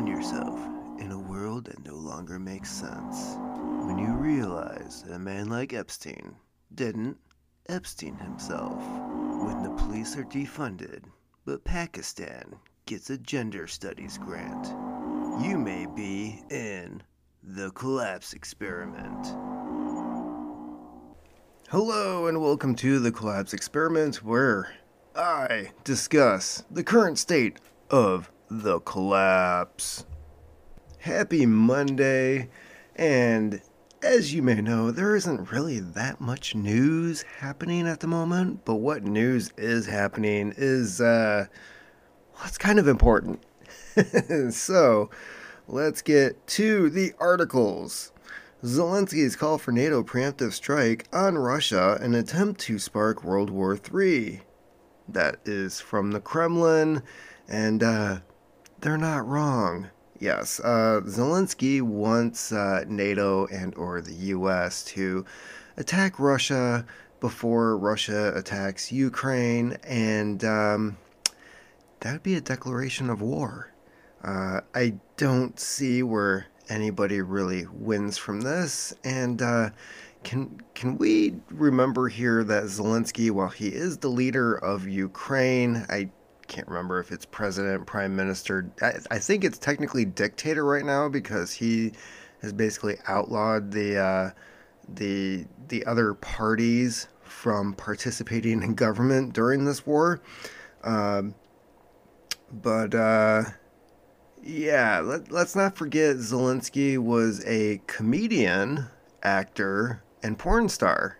find yourself in a world that no longer makes sense. When you realize that a man like Epstein didn't Epstein himself. When the police are defunded, but Pakistan gets a gender studies grant. You may be in the collapse experiment. Hello, and welcome to the collapse experiment, where I discuss the current state of the collapse. Happy Monday, and as you may know, there isn't really that much news happening at the moment, but what news is happening is, uh, well, it's kind of important. so, let's get to the articles. Zelensky's call for NATO preemptive strike on Russia, an attempt to spark World War III. That is from the Kremlin, and uh, they're not wrong. Yes, uh, Zelensky wants uh, NATO and or the U.S. to attack Russia before Russia attacks Ukraine, and um, that would be a declaration of war. Uh, I don't see where anybody really wins from this, and uh, can can we remember here that Zelensky, while he is the leader of Ukraine, I can't remember if it's president, prime minister. I, I think it's technically dictator right now because he has basically outlawed the uh, the the other parties from participating in government during this war. Um, but uh, yeah, let, let's not forget Zelensky was a comedian, actor, and porn star,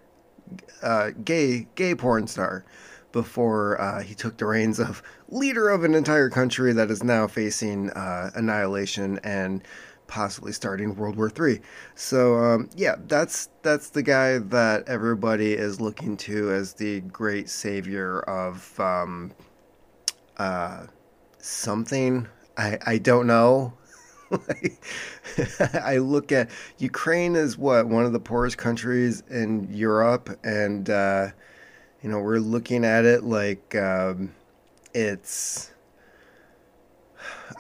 uh, gay gay porn star before uh, he took the reins of leader of an entire country that is now facing uh, annihilation and possibly starting World War III. So um, yeah, that's that's the guy that everybody is looking to as the great savior of um, uh, something. I I don't know. I look at Ukraine as what one of the poorest countries in Europe, and uh, you know, we're looking at it like um, it's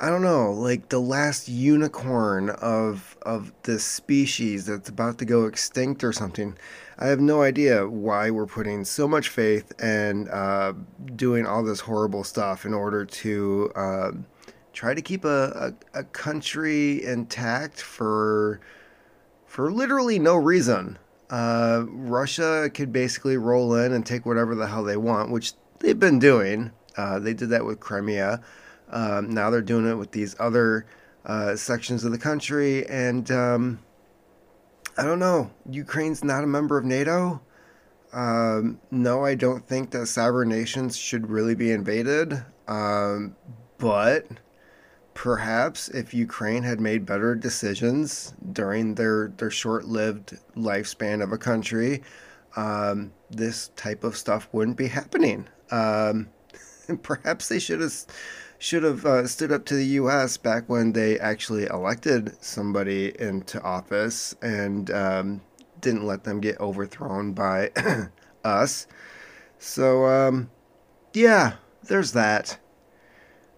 I don't know, like the last unicorn of of this species that's about to go extinct or something. I have no idea why we're putting so much faith and uh, doing all this horrible stuff in order to uh, try to keep a, a, a country intact for for literally no reason. Uh, Russia could basically roll in and take whatever the hell they want, which they've been doing. Uh, they did that with Crimea. Um, now they're doing it with these other uh, sections of the country. And um, I don't know. Ukraine's not a member of NATO. Um, no, I don't think that sovereign nations should really be invaded. Um, but perhaps if Ukraine had made better decisions during their, their short lived lifespan of a country, um, this type of stuff wouldn't be happening. Um, perhaps they should have should have uh, stood up to the U.S. back when they actually elected somebody into office and um, didn't let them get overthrown by us. So, um, yeah, there's that.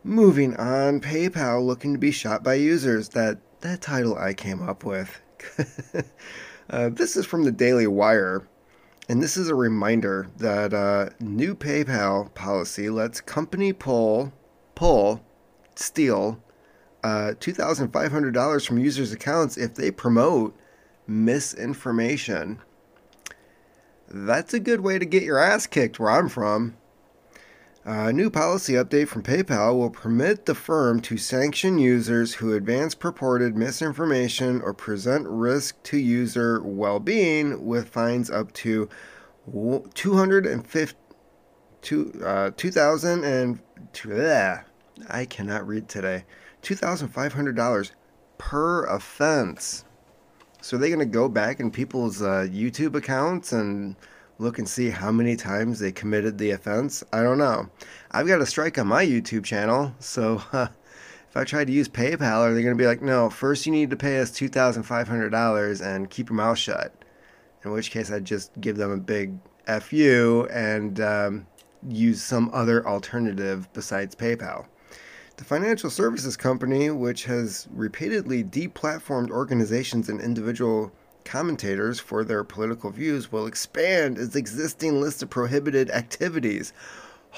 Moving on, PayPal looking to be shot by users. That that title I came up with. uh, this is from the Daily Wire, and this is a reminder that uh, new PayPal policy lets company pull, pull, steal uh, $2,500 from users' accounts if they promote misinformation. That's a good way to get your ass kicked where I'm from. A new policy update from PayPal will permit the firm to sanction users who advance purported misinformation or present risk to user well being with fines up to 250 uh, 2000 and bleh, I cannot read today. $2,500 per offense. So are they going to go back in people's uh, YouTube accounts and look and see how many times they committed the offense? I don't know. I've got a strike on my YouTube channel, so uh, if I try to use PayPal, are they going to be like, no, first you need to pay us $2,500 and keep your mouth shut? In which case, I'd just give them a big FU and um, use some other alternative besides PayPal. The financial services company, which has repeatedly deplatformed organizations and individual commentators for their political views, will expand its existing list of prohibited activities.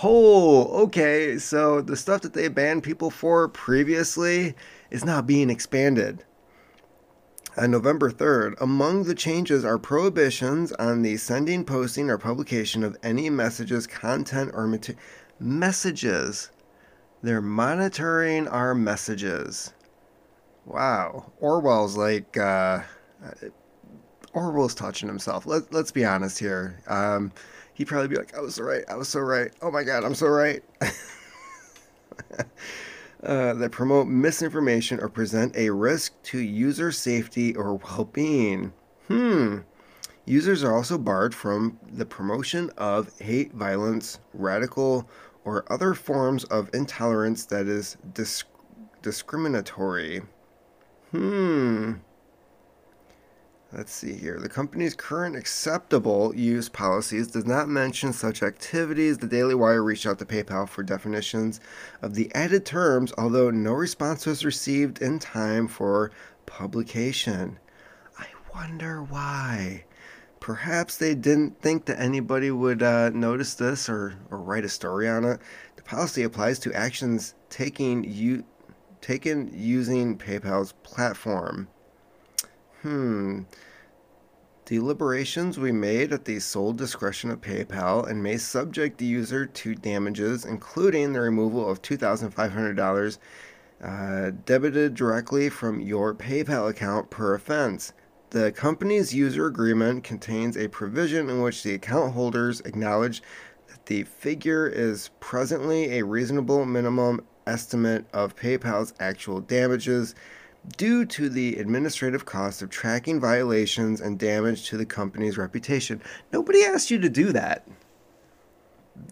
Oh, okay, so the stuff that they banned people for previously is now being expanded. On November 3rd, among the changes are prohibitions on the sending, posting, or publication of any messages, content, or material. Messages. They're monitoring our messages. Wow. Orwell's like, uh, Orwell's touching himself. Let, let's be honest here. Um, he'd probably be like, I was so right. I was so right. Oh my God, I'm so right. uh, that promote misinformation or present a risk to user safety or well being. Hmm. Users are also barred from the promotion of hate, violence, radical, or other forms of intolerance that is disc- discriminatory. Hmm. Let's see here. The company's current acceptable use policies does not mention such activities. The Daily Wire reached out to PayPal for definitions of the added terms, although no response was received in time for publication. I wonder why. Perhaps they didn't think that anybody would uh, notice this or, or write a story on it. The policy applies to actions taking you taken using PayPal's platform. Hmm. Deliberations we made at the sole discretion of PayPal and may subject the user to damages, including the removal of $2,500 uh, debited directly from your PayPal account per offense. The company's user agreement contains a provision in which the account holders acknowledge that the figure is presently a reasonable minimum estimate of PayPal's actual damages due to the administrative cost of tracking violations and damage to the company's reputation. Nobody asked you to do that.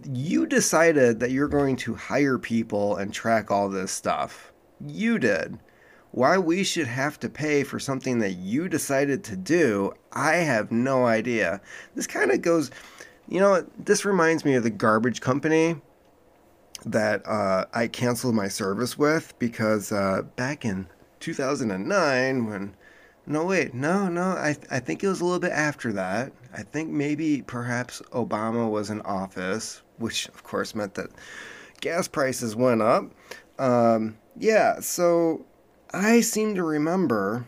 You decided that you're going to hire people and track all this stuff. You did. Why we should have to pay for something that you decided to do, I have no idea. This kind of goes, you know, this reminds me of the garbage company that uh, I canceled my service with because uh, back in 2009 when no wait no no I, I think it was a little bit after that. I think maybe perhaps obama was in office which of course meant that gas prices went up. Um, yeah so i seem to remember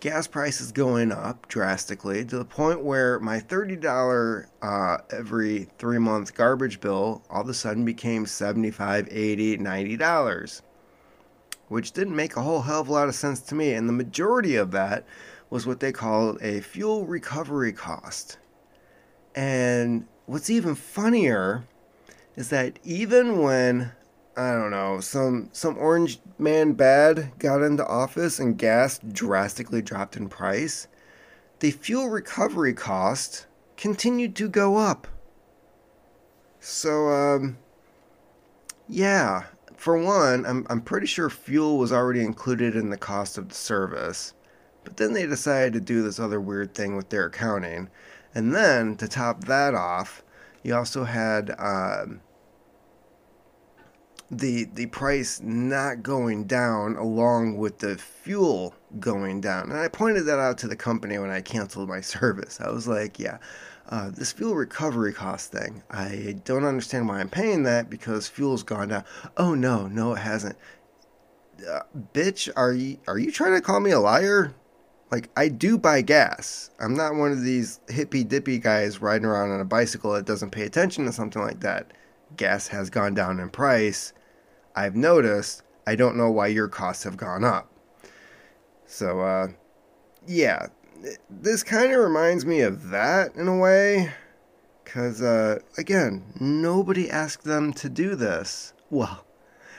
gas prices going up drastically to the point where my $30 uh, every three month garbage bill all of a sudden became $75 $80 $90 which didn't make a whole hell of a lot of sense to me. And the majority of that was what they called a fuel recovery cost. And what's even funnier is that even when I don't know, some some orange man bad got into office and gas drastically dropped in price, the fuel recovery cost continued to go up. So um yeah, for one, I'm, I'm pretty sure fuel was already included in the cost of the service. But then they decided to do this other weird thing with their accounting. And then, to top that off, you also had um, the the price not going down along with the fuel going down. And I pointed that out to the company when I canceled my service. I was like, yeah, uh, this fuel recovery cost thing, I don't understand why I'm paying that because fuel's gone down. Oh no, no, it hasn't. Uh, bitch, are you are you trying to call me a liar? Like I do buy gas. I'm not one of these hippy dippy guys riding around on a bicycle that doesn't pay attention to something like that. Gas has gone down in price. I've noticed. I don't know why your costs have gone up. So, uh, yeah, this kind of reminds me of that in a way. Because, uh, again, nobody asked them to do this. Well,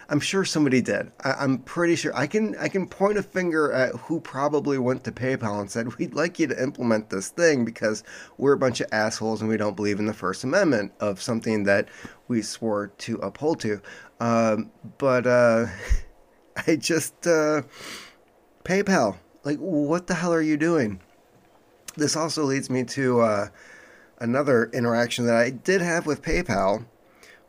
I'm sure somebody did. I- am pretty sure. I can I can point a finger at who probably went to PayPal and said, "We'd like you to implement this thing because we're a bunch of assholes and we don't believe in the First Amendment of something that we swore to uphold to." Um, but uh, I just uh, PayPal. Like, what the hell are you doing? This also leads me to uh, another interaction that I did have with PayPal,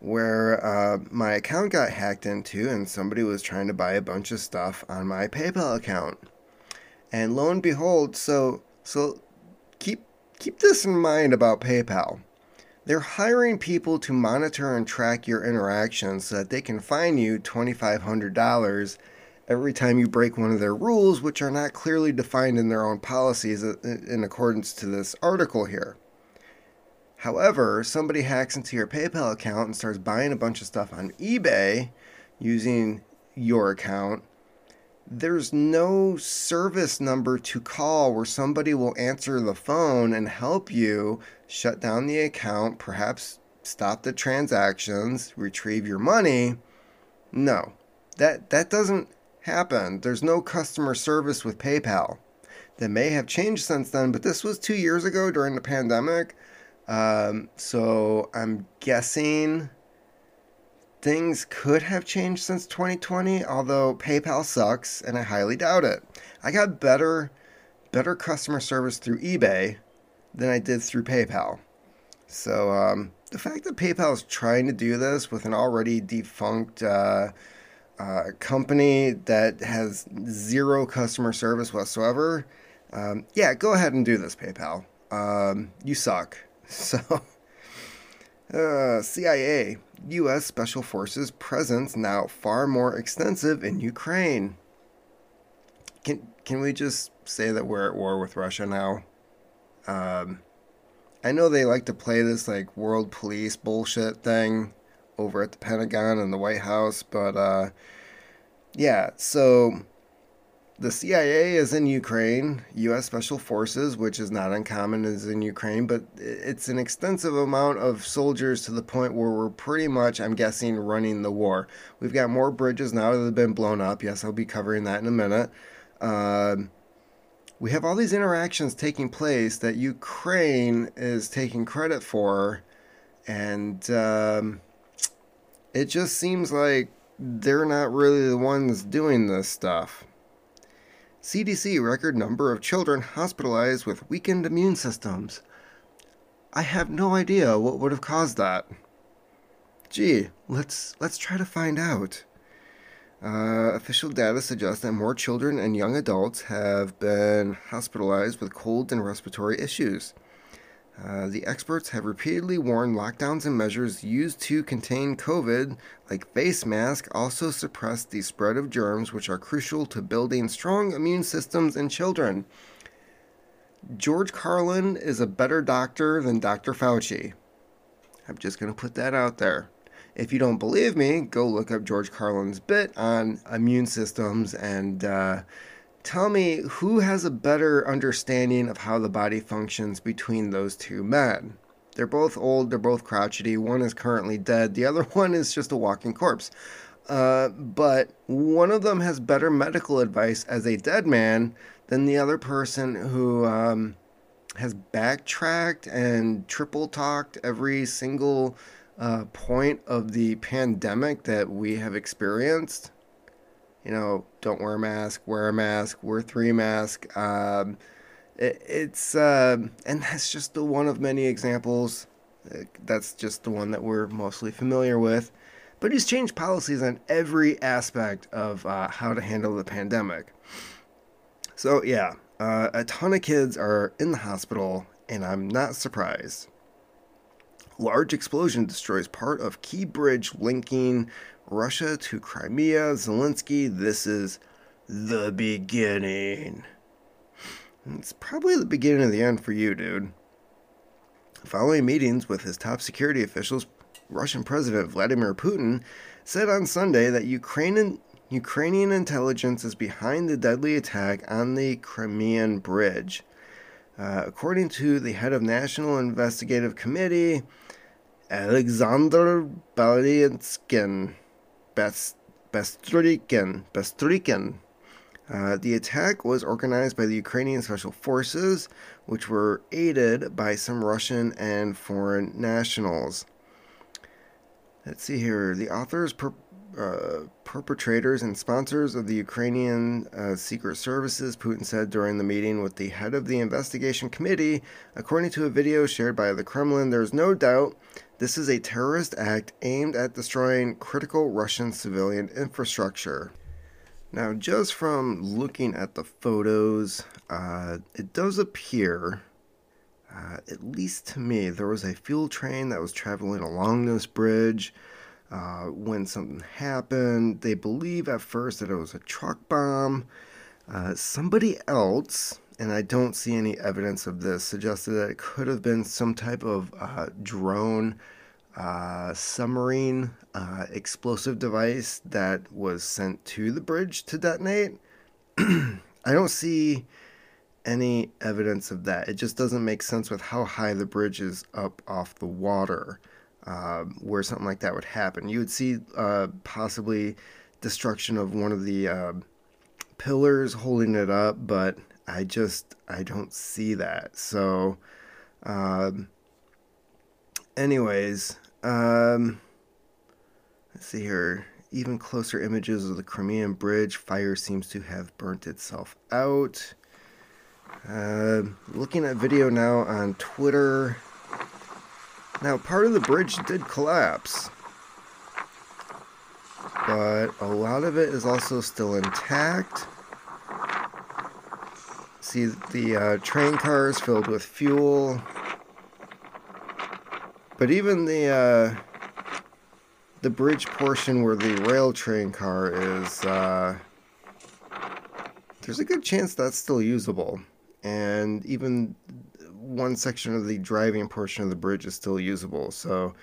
where uh, my account got hacked into and somebody was trying to buy a bunch of stuff on my PayPal account. And lo and behold, so so keep keep this in mind about PayPal. They're hiring people to monitor and track your interactions so that they can fine you $2,500 every time you break one of their rules, which are not clearly defined in their own policies uh, in accordance to this article here. However, somebody hacks into your PayPal account and starts buying a bunch of stuff on eBay using your account. There's no service number to call where somebody will answer the phone and help you shut down the account, perhaps stop the transactions, retrieve your money. No. That that doesn't happen. There's no customer service with PayPal. That may have changed since then, but this was 2 years ago during the pandemic. Um, so I'm guessing things could have changed since 2020, although PayPal sucks and I highly doubt it. I got better better customer service through eBay than I did through PayPal. So um, the fact that PayPal is trying to do this with an already defunct uh, uh, company that has zero customer service whatsoever, um, yeah, go ahead and do this, PayPal. Um, you suck. So, uh, CIA, U.S. Special Forces presence now far more extensive in Ukraine. Can can we just say that we're at war with Russia now? Um, I know they like to play this like world police bullshit thing over at the Pentagon and the White House, but uh, yeah, so the CIA is in Ukraine, US Special Forces, which is not uncommon, is in Ukraine, but it's an extensive amount of soldiers to the point where we're pretty much, I'm guessing, running the war. We've got more bridges now that have been blown up. Yes, I'll be covering that in a minute. Um, we have all these interactions taking place that Ukraine is taking credit for, and um, it just seems like they're not really the ones doing this stuff. CDC record number of children hospitalized with weakened immune systems. I have no idea what would have caused that. Gee, let's let's try to find out. Uh, official data suggests that more children and young adults have been hospitalized with cold and respiratory issues. Uh, the experts have repeatedly warned lockdowns and measures used to contain COVID, like face masks, also suppress the spread of germs, which are crucial to building strong immune systems in children. George Carlin is a better doctor than Dr. Fauci. I'm just going to put that out there. If you don't believe me, go look up George Carlin's bit on immune systems and uh, tell me who has a better understanding of how the body functions between those two men. They're both old, they're both crotchety. One is currently dead, the other one is just a walking corpse. Uh, but one of them has better medical advice as a dead man than the other person who um, has backtracked and triple talked every single uh, point of the pandemic that we have experienced you know, don't wear a mask, wear a mask, wear three mask. Um, it, it's uh, and that's just the one of many examples. That's just the one that we're mostly familiar with. But he's changed policies on every aspect of uh, how to handle the pandemic. So yeah, uh, a ton of kids are in the hospital, and I'm not surprised. Large explosion destroys part of key bridge linking Russia to Crimea, Zelensky, this is the beginning. It's probably the beginning of the end for you, dude. Following meetings with his top security officials, Russian President Vladimir Putin said on Sunday that Ukrainian Ukrainian intelligence is behind the deadly attack on the Crimean Bridge. Uh, according to the head of National Investigative Committee, Alexander Balyanskin, Bastrikin. Bastrikin. Uh, the attack was organized by the Ukrainian Special Forces, which were aided by some Russian and foreign nationals. Let's see here. The authors per, uh, perpetrators and sponsors of the Ukrainian uh, secret services, Putin said during the meeting with the head of the investigation committee. According to a video shared by the Kremlin, there's no doubt this is a terrorist act aimed at destroying critical Russian civilian infrastructure. Now, just from looking at the photos, uh, it does appear, uh, at least to me, there was a fuel train that was traveling along this bridge. Uh, when something happened, they believe at first that it was a truck bomb. Uh, somebody else, and I don't see any evidence of this, suggested that it could have been some type of uh, drone uh, submarine uh, explosive device that was sent to the bridge to detonate. I don't see any evidence of that. It just doesn't make sense with how high the bridge is up off the water, uh, where something like that would happen. You would see uh, possibly destruction of one of the uh, pillars holding it up, but I just I don't see that. So, um, anyways, um, let's see here. Even closer images of the Crimean Bridge. Fire seems to have burnt itself out. Uh, looking at video now on Twitter. Now, part of the bridge did collapse. But a lot of it is also still intact. See the uh, train cars filled with fuel. But even the uh, the bridge portion where the rail train car is, uh, there's a good chance that's still usable, and even one section of the driving portion of the bridge is still usable. So,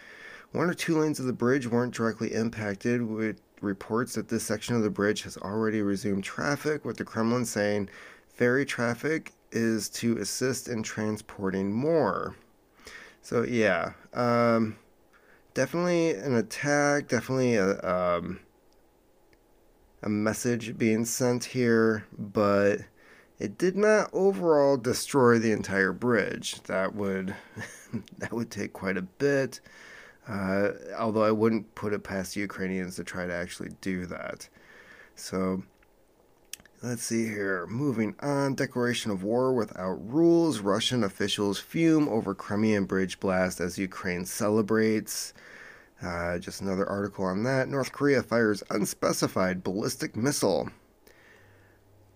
one or two lanes of the bridge weren't directly impacted, with reports that this section of the bridge has already resumed traffic, with the Kremlin saying ferry traffic is to assist in transporting more. So yeah, um, definitely an attack. Definitely a um, a message being sent here, but it did not overall destroy the entire bridge. That would that would take quite a bit. Uh, although I wouldn't put it past the Ukrainians to try to actually do that. So Let's see here. Moving on. Declaration of war without rules. Russian officials fume over Crimean bridge blast as Ukraine celebrates. Uh, just another article on that. North Korea fires unspecified ballistic missile.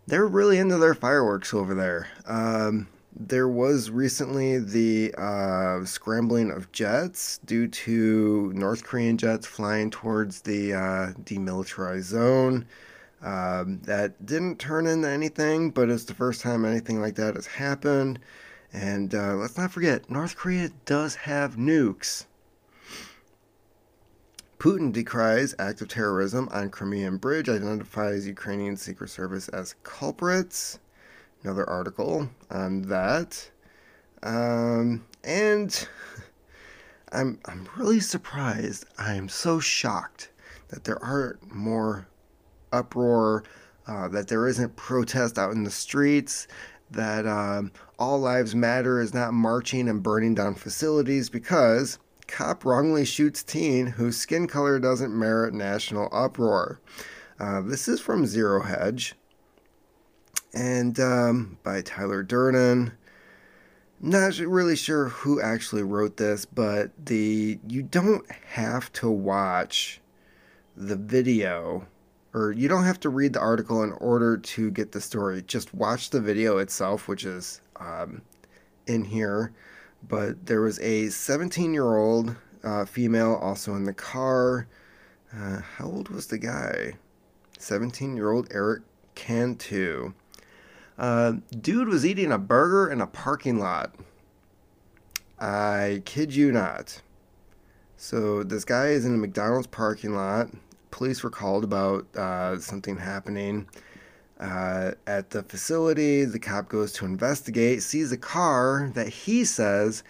They're really into their fireworks over there. Um, there was recently the uh, scrambling of jets due to North Korean jets flying towards the uh, demilitarized zone. Um, that didn't turn into anything, but it's the first time anything like that has happened. And uh, let's not forget, North Korea does have nukes. Putin decries act of terrorism on Crimean Bridge, identifies Ukrainian Secret Service as culprits. Another article on that. Um, and I'm, I'm really surprised. I'm so shocked that there aren't more uproar, uh, that there isn't protest out in the streets, that um, All Lives Matter is not marching and burning down facilities because cop wrongly shoots teen whose skin color doesn't merit national uproar. Uh, this is from Zero Hedge and um, by Tyler Durden. Not really sure who actually wrote this, but the you don't have to watch the video or you don't have to read the article in order to get the story. Just watch the video itself, which is um, in here. But there was a 17 year old uh, female also in the car. Uh, how old was the guy? 17 year old Eric Cantu. Uh, dude was eating a burger in a parking lot. I kid you not. So this guy is in a McDonald's parking lot police were called about uh, something happening uh, at the facility. The cop goes to investigate, sees a car that he says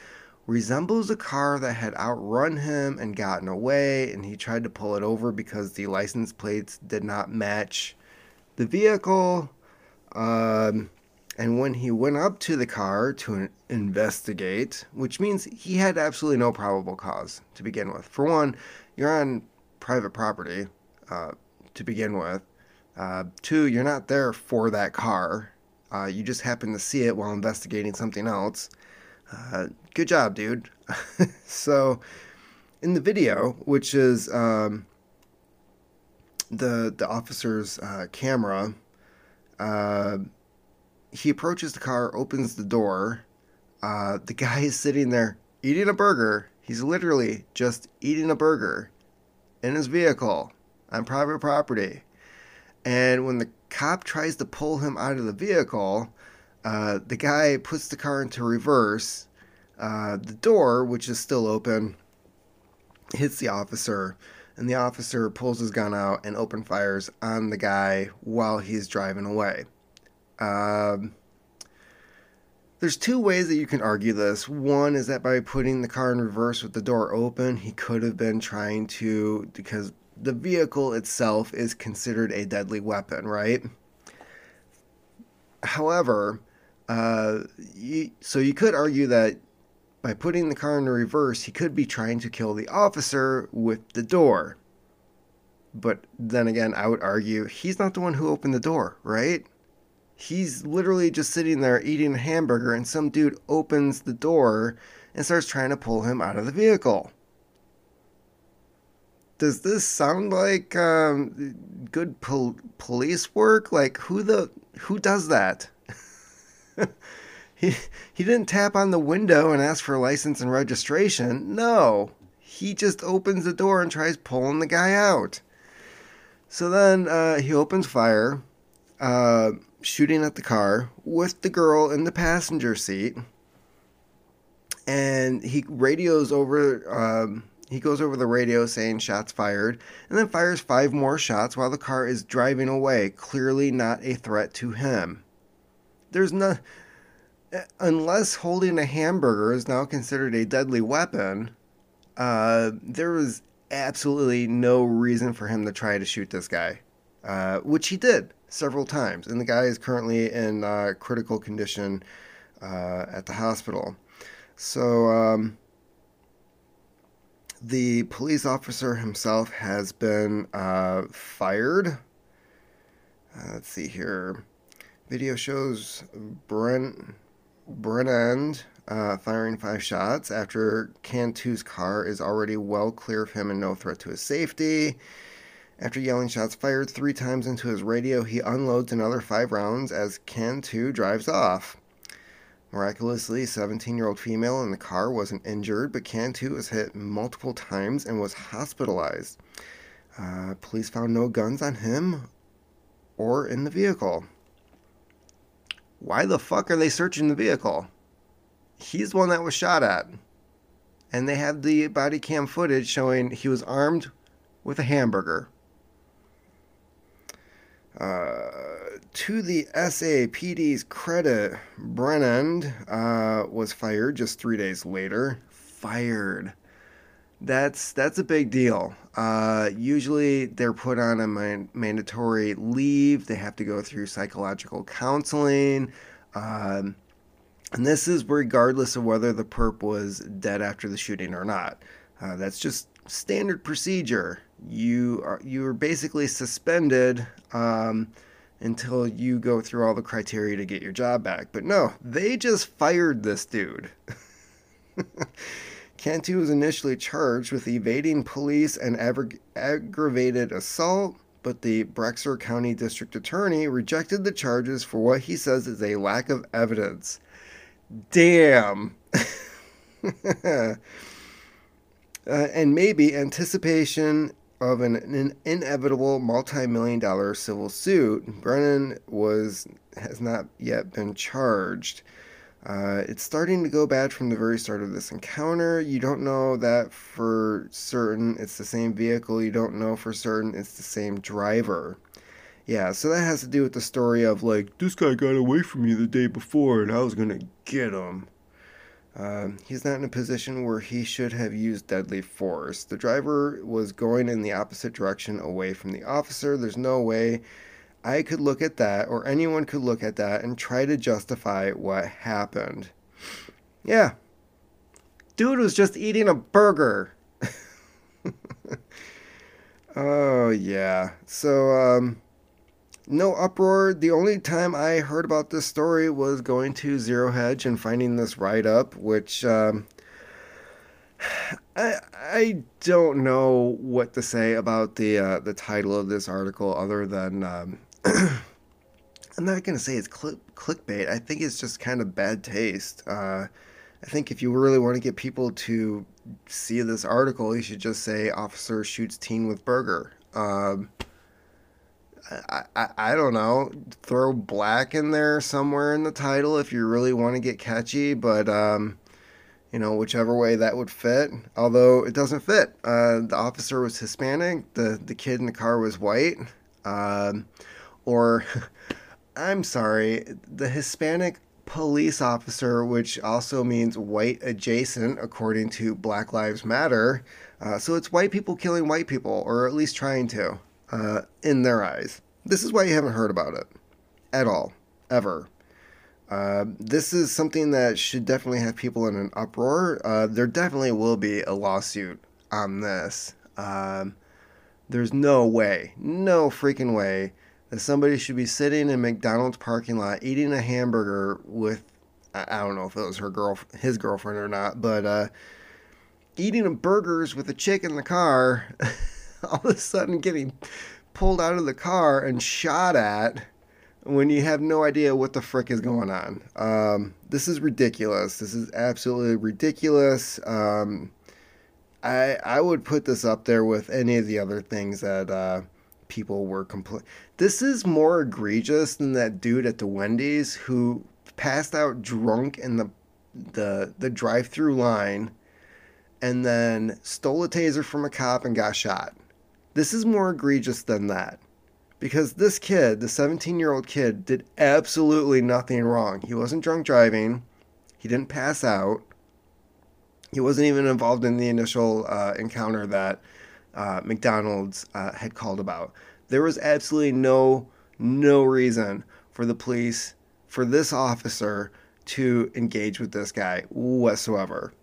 resembles a car that had outrun him and gotten away, and he tried to pull it over because the license plates did not match the vehicle. Um, and when he went up to the car to investigate, which means he had absolutely no probable cause to begin with. For one, you're on private property. Uh, to begin with. Uh, two, you're not there for that car. Uh, you just happen to see it while investigating something else. Uh, good job, dude. so, in the video, which is um, the the officer's uh, camera, uh, he approaches the car, opens the door. The guy is sitting there eating a burger. He's literally just eating a burger in his vehicle on private property. And when the cop tries to pull him out of the vehicle, uh, the guy puts the car into reverse. Uh, the door, which is still open, hits the officer, and the officer pulls his gun out and open fires on the guy while he's driving away. Um, there's two ways that you can argue this. One is that by putting the car in reverse with the door open, he could have been trying to, because the vehicle itself is considered a deadly weapon, right? However, uh, you, so you could argue that by putting the car in reverse, he could be trying to kill the officer with the door. But then again, I would argue he's not the one who opened the door, right? He's literally just sitting there eating a hamburger, and some dude opens the door and starts trying to pull him out of the vehicle. Does this sound like um, good pol- police work? Like who the who does that? he he didn't tap on the window and ask for license and registration. No, he just opens the door and tries pulling the guy out. So then uh, he opens fire. Uh, shooting at the car with the girl in the passenger seat. And he radios over, um, he goes over the radio saying shots fired, and then fires five more shots while the car is driving away, clearly not a threat to him. There's no, unless holding a hamburger is now considered a deadly weapon, uh, there was absolutely no reason for him to try to shoot this guy, uh, which he did several times, and the guy is currently in uh, critical condition uh, at the hospital. So, um, the police officer himself has been uh, fired. Uh, let's see here. Video shows Brent Brennan uh, firing five shots after Cantu's car is already well clear of him and no threat to his safety. After yelling shots fired three times into his radio, he unloads another five rounds as Cantu drives off. Miraculously, 17 year old female in the car wasn't injured, but Cantu was hit multiple times and was hospitalized. Uh, police found no guns on him or in the vehicle. Why the fuck are they searching the vehicle? He's the one that was shot at. And they have the body cam footage showing he was armed with a hamburger. Uh, to the SAPD's credit, Brennan uh, was fired just three days later. Fired. That's that's a big deal. Uh, usually they're put on a man- mandatory leave. They have to go through psychological counseling. Um, and this is regardless of whether the perp was dead after the shooting or not. Uh, that's just standard procedure you are you are basically suspended um, until you go through all the criteria to get your job back. But no, they just fired this dude. Cantu was initially charged with evading police and aggravated assault, but the Bexar County District Attorney rejected the charges for what he says is a lack of evidence. Damn. uh, and maybe anticipation of an, an inevitable multi-million dollar civil suit, Brennan was has not yet been charged. Uh, it's starting to go bad from the very start of this encounter. You don't know that for certain it's the same vehicle. You don't know for certain it's the same driver. Yeah, so that has to do with the story of like, this guy got away from me the day before and I was gonna get him. Um, he's not in a position where he should have used deadly force. The driver was going in the opposite direction away from the officer. There's no way I could look at that, or anyone could look at that, and try to justify what happened. Yeah. Dude was just eating a burger. Oh yeah. So um no uproar. The only time I heard about this story was going to Zero Hedge and finding this write up, which um, I I don't know what to say about the uh, the title of this article other than um, I'm not gonna say it's click, clickbait. I think it's just kind of bad taste. Uh, I think if you really want to get people to see this article, you should just say officer shoots teen with burger. Um, I, I, don't know. Throw black in there somewhere in the title if you really want to get catchy, but um, you know whichever way that would fit. Although it doesn't fit. Uh, the officer was Hispanic. The the kid in the car was white. Um, or I'm sorry, the Hispanic police officer, which also means white adjacent, according to Black Lives Matter. Uh, so it's white people killing white people, or at least trying to, uh, in their eyes. This is why you haven't heard about it at all, ever. Uh, this is something that should definitely have people in an uproar. Uh, there definitely will be a lawsuit on this. Um, there's no way, no freaking way that somebody should be sitting in McDonald's parking lot eating a hamburger with I don't know if it was her girl his girlfriend or not, but uh, eating a burgers with a chick in the car, all of a sudden getting pulled out of the car and shot at when you have no idea what the frick is going on. Um, this is ridiculous. This is absolutely ridiculous. Um, I I would put this up there with any of the other things that uh, people were complaining. This is more egregious than that dude at the Wendy's who passed out drunk in the the the drive-through line and then stole a taser from a cop and got shot. This is more egregious than that. Because this kid, the 17 year old kid, did absolutely nothing wrong. He wasn't drunk driving. He didn't pass out. He wasn't even involved in the initial uh, encounter that uh, McDonald's uh, had called about. There was absolutely no no reason for the police, for this officer to engage with this guy whatsoever.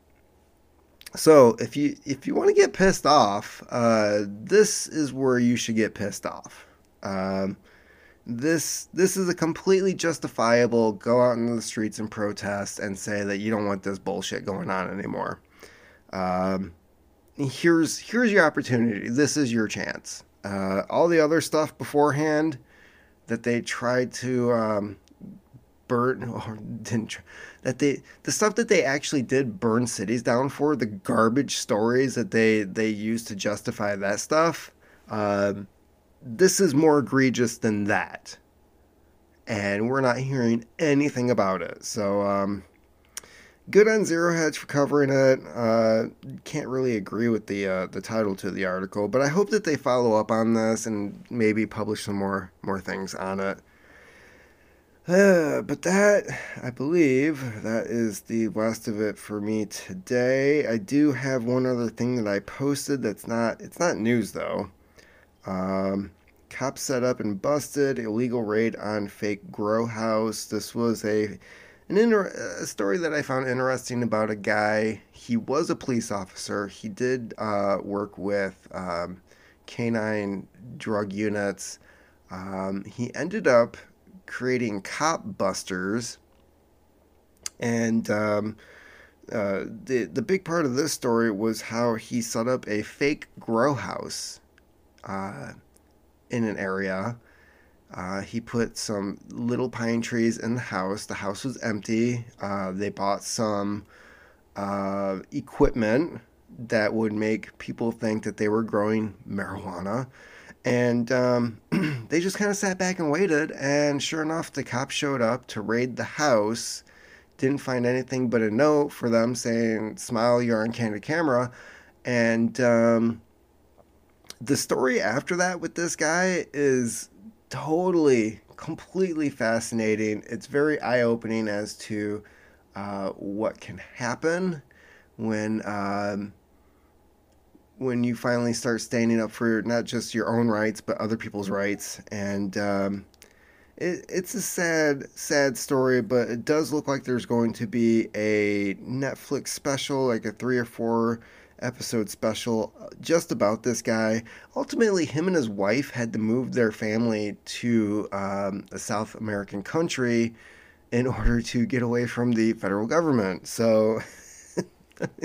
So if you if you want to get pissed off, uh, this is where you should get pissed off. Um, this this is a completely justifiable go out into the streets and protest and say that you don't want this bullshit going on anymore. Um, here's here's your opportunity. This is your chance. Uh, all the other stuff beforehand that they tried to um, burn or didn't try, that they the stuff that they actually did burn cities down for the garbage stories that they they used to justify that stuff. Um, this is more egregious than that, and we're not hearing anything about it. So. Um, good on Zero Hedge for covering it. Uh, can't really agree with the uh, the title to the article, but I hope that they follow up on this and maybe publish some more more things on it. Uh, but that, I believe, that is the last of it for me today. I do have one other thing that I posted that's not, it's not news though. Um, cops set up and busted illegal raid on fake grow house. This was a an inter- a story that I found interesting about a guy. He was a police officer. He did uh, work with um, canine drug units. Um, he ended up creating cop busters, and um, uh, the the big part of this story was how he set up a fake grow house uh, in an area uh, he put some little pine trees in the house. The house was empty. Uh, they bought some uh, equipment that would make people think that they were growing marijuana. And um, they just kind of sat back and waited. And sure enough, the cops showed up to raid the house. Didn't find anything but a note for them saying, Smile, you're on candid camera. And um, the story after that with this guy is totally, completely fascinating. It's very eye opening as to uh, what can happen when. Um, when you finally start standing up for not just your own rights but other people's rights and um, it, it's a sad sad story but it does look like there's going to be a netflix special like a three or four episode special just about this guy. Ultimately, him and his wife had to move their family to um, a South American country in order to get away from the federal government. So,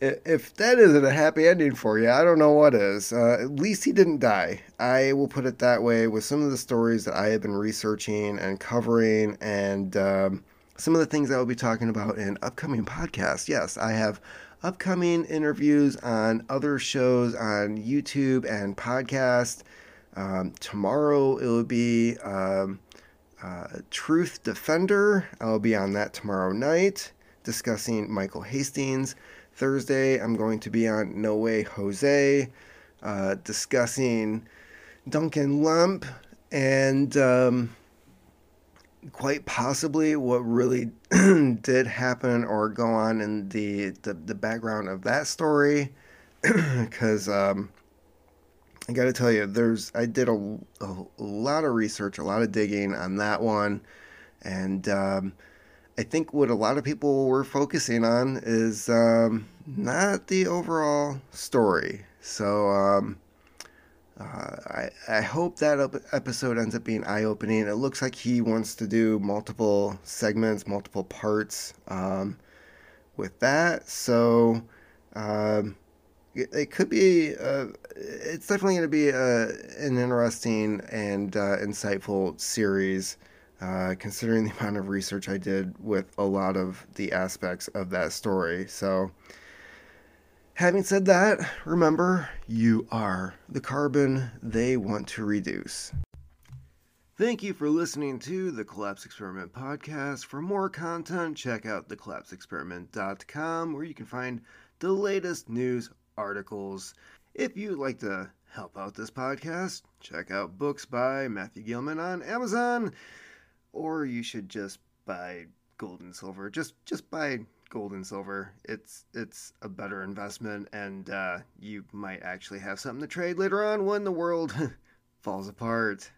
if that isn't a happy ending for you, I don't know what is. Uh, at least he didn't die. I will put it that way with some of the stories that I have been researching and covering and. Um, some of the things I will be talking about in upcoming podcasts. Yes, I have upcoming interviews on other shows on YouTube and podcast. Um, tomorrow it will be um, uh, Truth Defender. I'll be on that tomorrow night discussing Michael Hastings. Thursday I'm going to be on No Way Jose uh, discussing Duncan Lemp and. Um, quite possibly what really did happen or go on in the the, the background of that story because um, I got to tell you there's I did a, a, lot of research a lot of digging on that one and um, I think what a lot of people were focusing on is um, not the overall story so um, uh, I, I hope that episode ends up being eye opening. It looks like he wants to do multiple segments, multiple parts um, with that. So um, it, it, could be, uh, it's definitely going to be a, uh, an interesting and uh, insightful series. Uh, considering the amount of research I did with a lot of the aspects of that story. So, Having said that, remember, you are the carbon they want to reduce. Thank you for listening to the Collapse Experiment podcast. For more content, check out thecollapseexperiment.com where you can find the latest news articles. If you'd like to help out this podcast, check out books by Matthew Gilman on Amazon, or you should just buy gold and silver. Just just buy gold and silver. It's it's a better investment, and uh, you might actually have something to trade later on when the world falls apart.